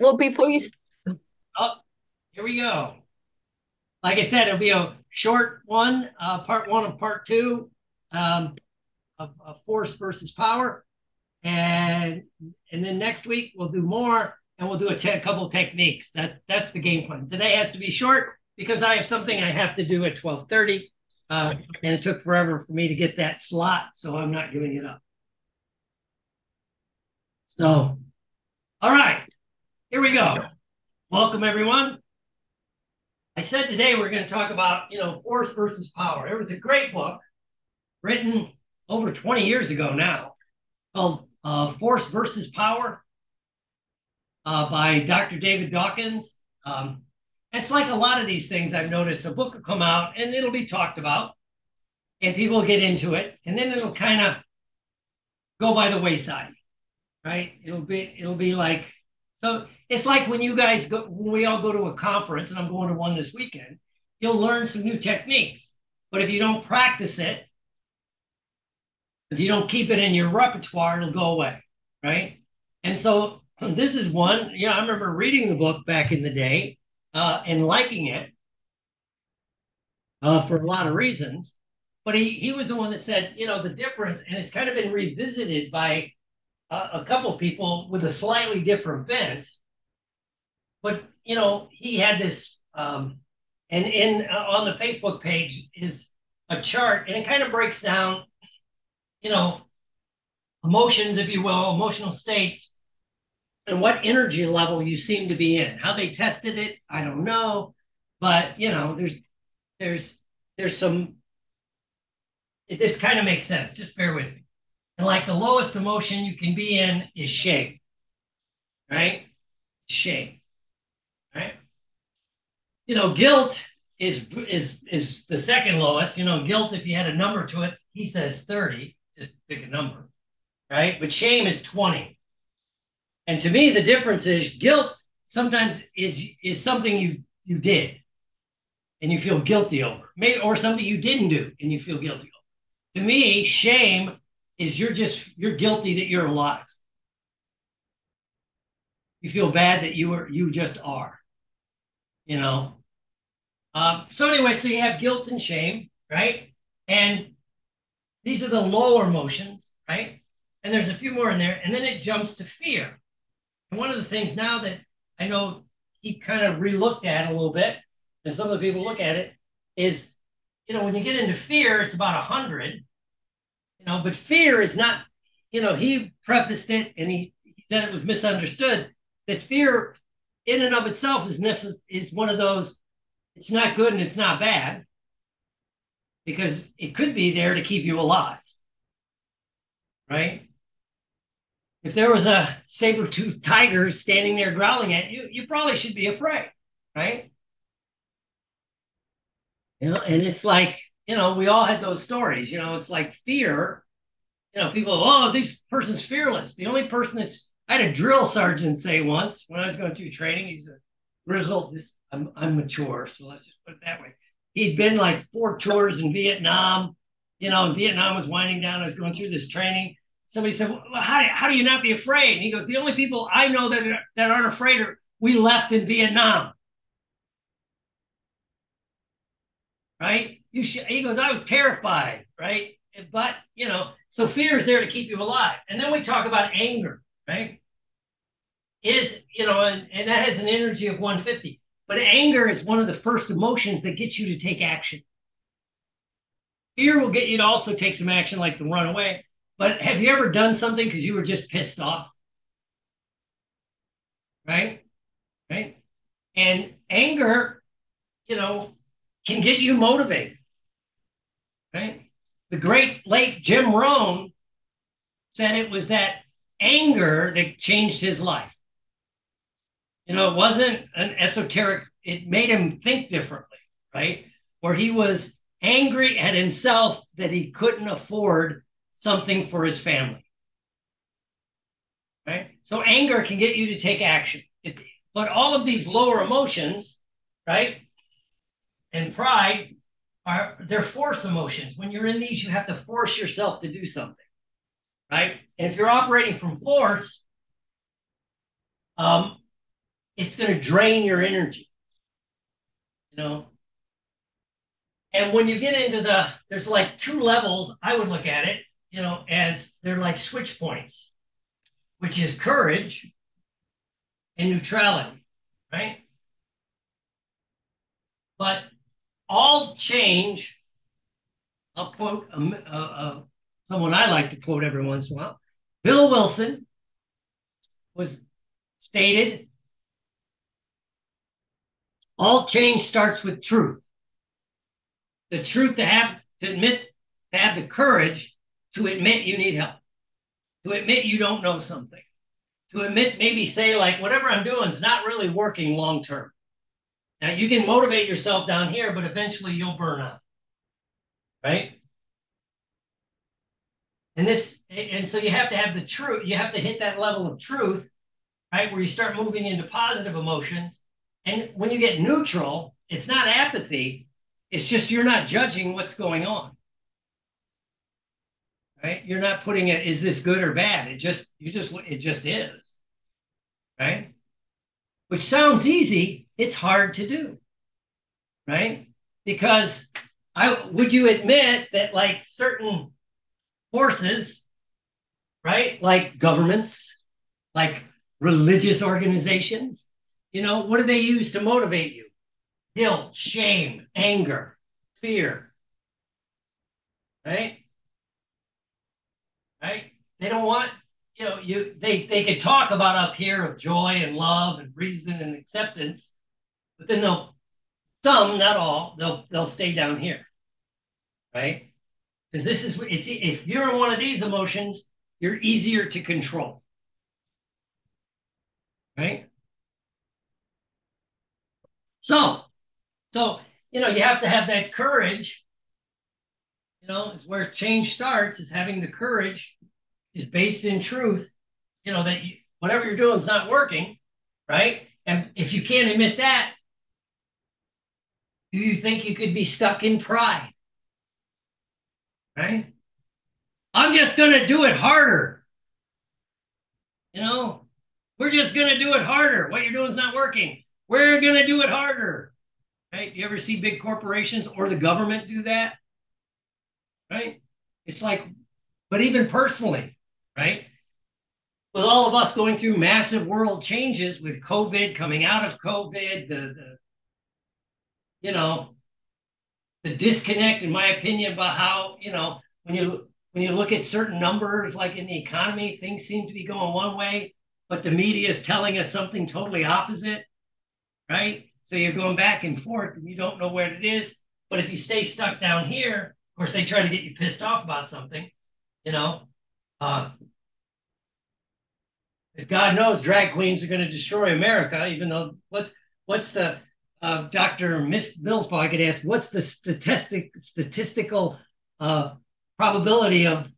Well, before you, Oh, here we go. Like I said, it'll be a short one, uh, part one of part two um, of, of force versus power. And and then next week we'll do more and we'll do a te- couple techniques. That's that's the game plan. Today has to be short because I have something I have to do at 1230. Uh, and it took forever for me to get that slot, so I'm not giving it up. So, all right, here we go. Welcome, everyone. I said today we're going to talk about, you know, force versus power. There was a great book written over 20 years ago now called uh, Force versus Power uh, by Dr. David Hawkins. Um, it's like a lot of these things I've noticed. A book will come out and it'll be talked about, and people get into it, and then it'll kind of go by the wayside, right? It'll be it'll be like so. It's like when you guys go when we all go to a conference, and I'm going to one this weekend. You'll learn some new techniques, but if you don't practice it, if you don't keep it in your repertoire, it'll go away, right? And so this is one. Yeah, I remember reading the book back in the day uh, and liking it uh, for a lot of reasons. But he he was the one that said, you know, the difference, and it's kind of been revisited by uh, a couple people with a slightly different bent. But you know, he had this, um, and in uh, on the Facebook page is a chart, and it kind of breaks down, you know, emotions, if you will, emotional states and what energy level you seem to be in. How they tested it, I don't know, but you know, there's there's there's some. This kind of makes sense. Just bear with me. And like the lowest emotion you can be in is shame, right? Shame, right? You know, guilt is is is the second lowest. You know, guilt. If you had a number to it, he says thirty. Just pick a number, right? But shame is twenty. And to me, the difference is guilt sometimes is is something you you did and you feel guilty over, Maybe, or something you didn't do and you feel guilty over. To me, shame is you're just you're guilty that you're alive. You feel bad that you are you just are. You know. Um, so anyway, so you have guilt and shame, right? And these are the lower emotions, right? And there's a few more in there, and then it jumps to fear. And one of the things now that I know he kind of relooked at a little bit, and some of the people look at it, is you know when you get into fear, it's about a hundred, you know, but fear is not, you know, he prefaced it and he, he said it was misunderstood that fear in and of itself is necess- is one of those it's not good and it's not bad because it could be there to keep you alive. Right? If there was a saber-toothed tiger standing there growling at you you probably should be afraid right? You know and it's like you know we all had those stories you know it's like fear you know people oh this person's fearless. The only person that's i had a drill sergeant say once when i was going through training he's a grizzled this I'm, I'm mature so let's just put it that way. He'd been like four tours in vietnam you know vietnam was winding down i was going through this training. Somebody said well, how, how do you not be afraid? And he goes the only people i know that, are, that aren't afraid are we left in vietnam. Right? You should, he goes i was terrified right? But you know so fear is there to keep you alive. And then we talk about anger right? Is you know and, and that has an energy of 150 but anger is one of the first emotions that gets you to take action. Fear will get you to also take some action like to run away. But have you ever done something because you were just pissed off? Right? Right? And anger you know can get you motivated. Right? The great late Jim Rohn said it was that anger that changed his life. You know, it wasn't an esoteric, it made him think differently, right? Where he was angry at himself that he couldn't afford something for his family. Right? So anger can get you to take action. It, but all of these lower emotions, right? And pride are they're force emotions. When you're in these, you have to force yourself to do something, right? And if you're operating from force, um, it's going to drain your energy. You know? And when you get into the, there's like two levels, I would look at it, you know, as they're like switch points, which is courage and neutrality, right? But all change, I'll quote uh, uh, someone I like to quote every once in a while. Bill Wilson was stated all change starts with truth. The truth to have to admit, to have the courage to admit you need help, to admit you don't know something, to admit maybe say like whatever I'm doing is not really working long term. Now you can motivate yourself down here, but eventually you'll burn out. Right? And this, and so you have to have the truth, you have to hit that level of truth, right? Where you start moving into positive emotions. And when you get neutral, it's not apathy, it's just you're not judging what's going on. Right? You're not putting it, is this good or bad? It just, you just, it just is. Right? Which sounds easy, it's hard to do. Right? Because I would you admit that like certain forces, right? Like governments, like religious organizations. You know, what do they use to motivate you? Guilt, shame, anger, fear. Right? Right? They don't want, you know, you they they could talk about up here of joy and love and reason and acceptance, but then they'll some, not all, they'll they'll stay down here. Right? Because this is it's if you're in one of these emotions, you're easier to control. Right? So, so you know, you have to have that courage. You know, is where change starts, is having the courage, is based in truth, you know, that you, whatever you're doing is not working, right? And if you can't admit that, do you think you could be stuck in pride? Right? I'm just going to do it harder. You know, we're just going to do it harder. What you're doing is not working. We're going to do it harder. Right? You ever see big corporations or the government do that? Right? It's like, but even personally, right? With all of us going through massive world changes with COVID, coming out of COVID, the, the you know, the disconnect, in my opinion, about how you know when you when you look at certain numbers, like in the economy, things seem to be going one way, but the media is telling us something totally opposite, right? So you're going back and forth, and you don't know where it is. But if you stay stuck down here, of course, they try to get you pissed off about something, you know. Uh, as God knows, drag queens are going to destroy America, even though what what's the uh, Dr. Miss I could ask, what's the statistic statistical uh, probability of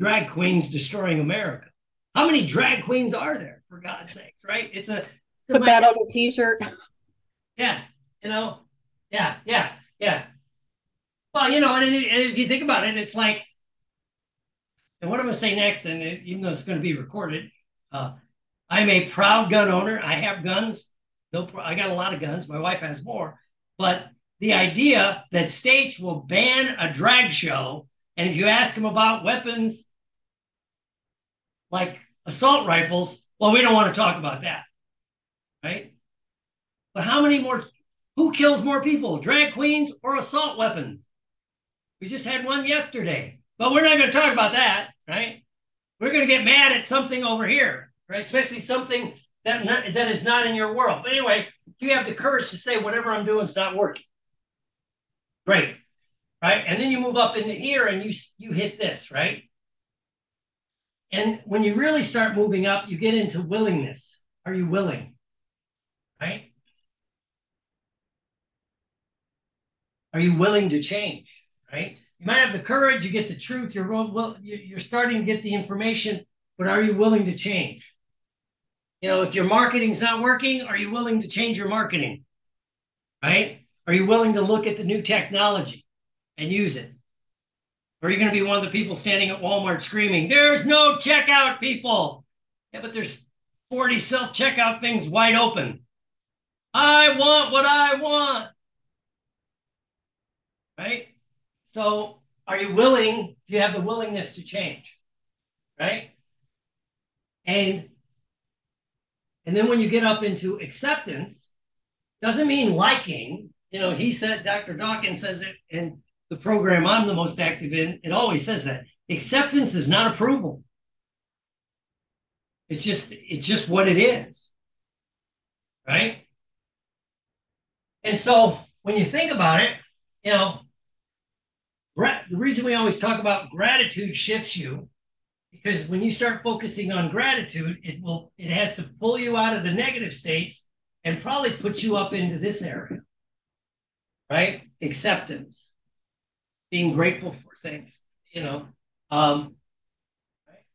drag queens destroying America? How many drag queens are there, for God's sake, right? It's a put that on a t-shirt. Yeah, you know, yeah, yeah, yeah. Well, you know, and, and if you think about it, it's like, and what I'm going to say next, and it, even though it's going to be recorded, uh, I'm a proud gun owner. I have guns. I got a lot of guns. My wife has more. But the idea that states will ban a drag show, and if you ask them about weapons like assault rifles, well, we don't want to talk about that. Right? But how many more? Who kills more people, drag queens or assault weapons? We just had one yesterday, but we're not going to talk about that, right? We're going to get mad at something over here, right? Especially something that not, that is not in your world. But anyway, you have the courage to say whatever I'm doing is not working. Great, right? And then you move up into here and you you hit this, right? And when you really start moving up, you get into willingness. Are you willing? Right? Are you willing to change? Right? You might have the courage, you get the truth, you're you're starting to get the information, but are you willing to change? You know, if your marketing's not working, are you willing to change your marketing? Right? Are you willing to look at the new technology and use it? Or are you going to be one of the people standing at Walmart screaming, there's no checkout, people? Yeah, but there's 40 self checkout things wide open. I want what I want. Right? So, are you willing? Do you have the willingness to change? Right? And and then when you get up into acceptance, doesn't mean liking. You know, he said, Dr. Hawkins says it in the program I'm the most active in. It always says that acceptance is not approval. It's just it's just what it is. Right? And so when you think about it, you know, the reason we always talk about gratitude shifts you because when you start focusing on gratitude, it will it has to pull you out of the negative states and probably put you up into this area. Right? Acceptance. Being grateful for things, you know. Um,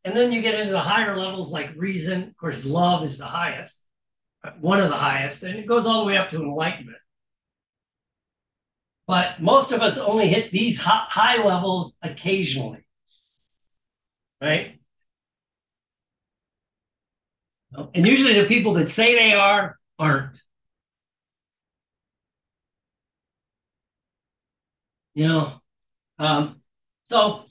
and then you get into the higher levels like reason. Of course, love is the highest, one of the highest, and it goes all the way up to enlightenment. But most of us only hit these high levels occasionally, right? And usually the people that say they are aren't. You know, um, so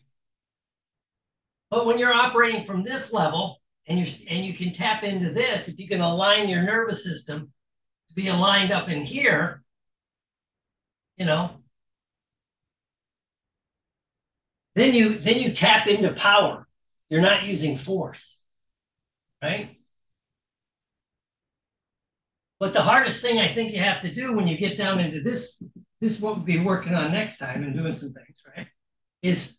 but when you're operating from this level and you and you can tap into this, if you can align your nervous system to be aligned up in here, you know, then you then you tap into power. You're not using force, right? But the hardest thing I think you have to do when you get down into this, this is what we'll be working on next time and doing some things, right? Is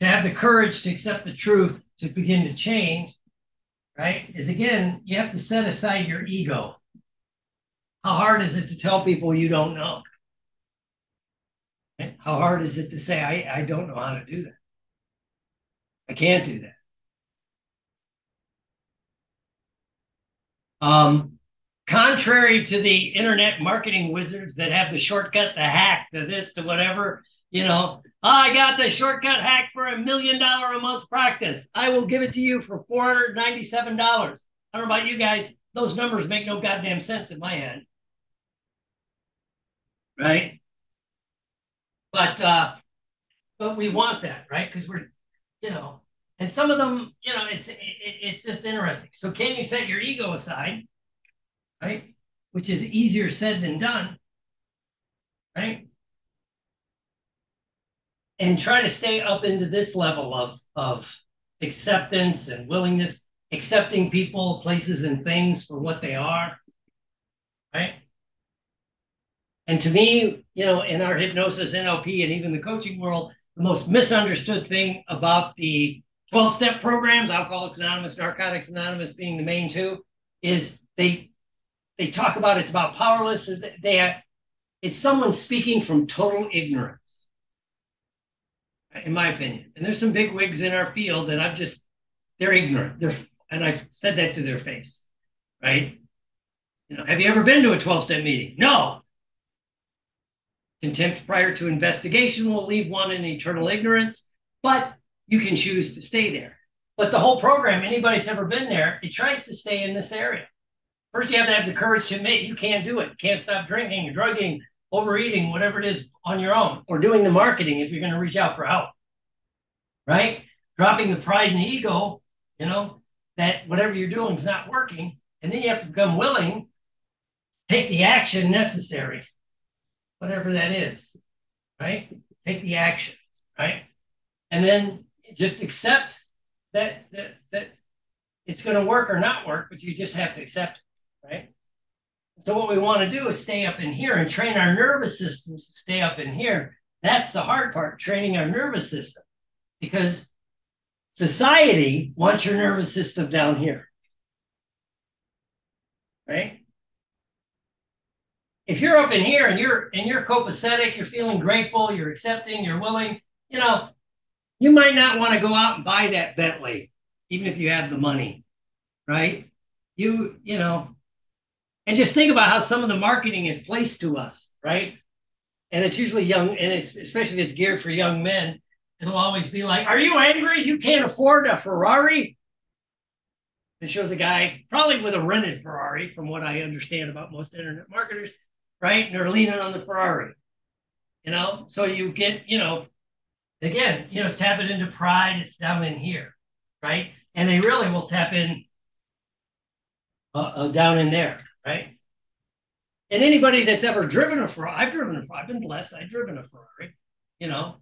to have the courage to accept the truth to begin to change, right? Is again, you have to set aside your ego. How hard is it to tell people you don't know? How hard is it to say, I, I don't know how to do that? I can't do that. Um, contrary to the internet marketing wizards that have the shortcut, the hack, the this, the whatever, you know, oh, I got the shortcut hack for a million dollar a month practice. I will give it to you for $497. I don't know about you guys. Those numbers make no goddamn sense in my head. Right? But uh but we want that, right? Because we're, you know, and some of them, you know, it's it, it's just interesting. So can you set your ego aside, right? Which is easier said than done, right? and try to stay up into this level of of acceptance and willingness, accepting people, places, and things for what they are. Right. And to me, you know, in our hypnosis, NLP, and even the coaching world, the most misunderstood thing about the 12 step programs, Alcoholics Anonymous, Narcotics Anonymous being the main two, is they they talk about it's about powerless. They have, it's someone speaking from total ignorance in my opinion. And there's some big wigs in our field that I'm just, they're ignorant. They're, and I've said that to their face, right? You know, have you ever been to a 12 step meeting? No. Contempt prior to investigation will leave one in eternal ignorance, but you can choose to stay there. But the whole program, anybody's ever been there, it tries to stay in this area. First, you have to have the courage to admit you can't do it. Can't stop drinking, drugging, overeating, whatever it is on your own, or doing the marketing if you're going to reach out for help. Right? Dropping the pride and the ego, you know, that whatever you're doing is not working. And then you have to become willing, take the action necessary, whatever that is. Right? Take the action. Right? And then just accept that that that it's going to work or not work, but you just have to accept it, right? So what we want to do is stay up in here and train our nervous systems to stay up in here. That's the hard part, training our nervous system. Because society wants your nervous system down here. Right? If you're up in here and you're and you're copacetic, you're feeling grateful, you're accepting, you're willing, you know, you might not want to go out and buy that Bentley, even if you have the money, right? You, you know, and just think about how some of the marketing is placed to us, right? And it's usually young, and it's, especially if it's geared for young men, it'll always be like, Are you angry? You can't afford a Ferrari? It shows a guy probably with a rented Ferrari, from what I understand about most internet marketers, right? And they're leaning on the Ferrari. You know, so you get, you know, again, you know, it's tapping into pride. It's down in here, right? And they really will tap in uh, uh, down in there, right? And anybody that's ever driven a Ferrari, I've driven a Ferrari. I've been blessed. I've driven a Ferrari. You know,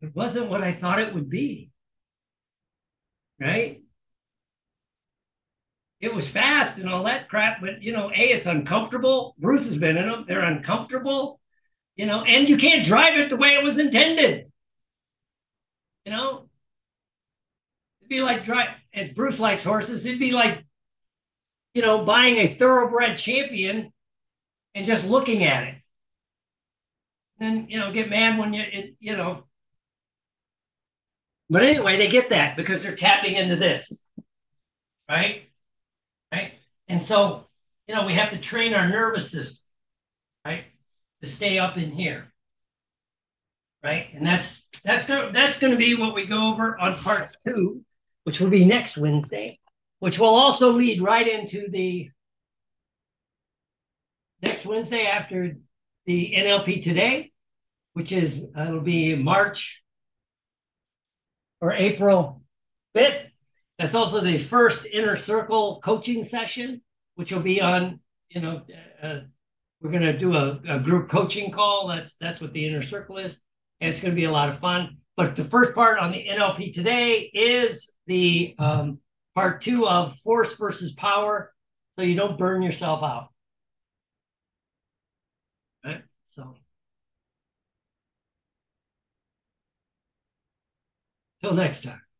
it wasn't what I thought it would be. Right? It was fast and all that crap, but you know, A, it's uncomfortable. Bruce has been in them, they're uncomfortable, you know, and you can't drive it the way it was intended. You know, it'd be like drive as Bruce likes horses, it'd be like, you know, buying a thoroughbred champion and just looking at it. Then you know, get mad when you it, you know, but anyway, they get that because they're tapping into this, right? Right. And so, you know, we have to train our nervous system, right, to stay up in here, right? And that's that's gonna that's gonna be what we go over on part two, which will be next Wednesday, which will also lead right into the next Wednesday after the NLP today, which is uh, it'll be March or April 5th. That's also the first inner circle coaching session, which will be on, you know, uh, we're going to do a, a, group coaching call. That's that's what the inner circle is. And it's going to be a lot of fun. But the first part on the NLP today is the um, part two of force versus power, so you don't burn yourself out. Right? So. Till next time.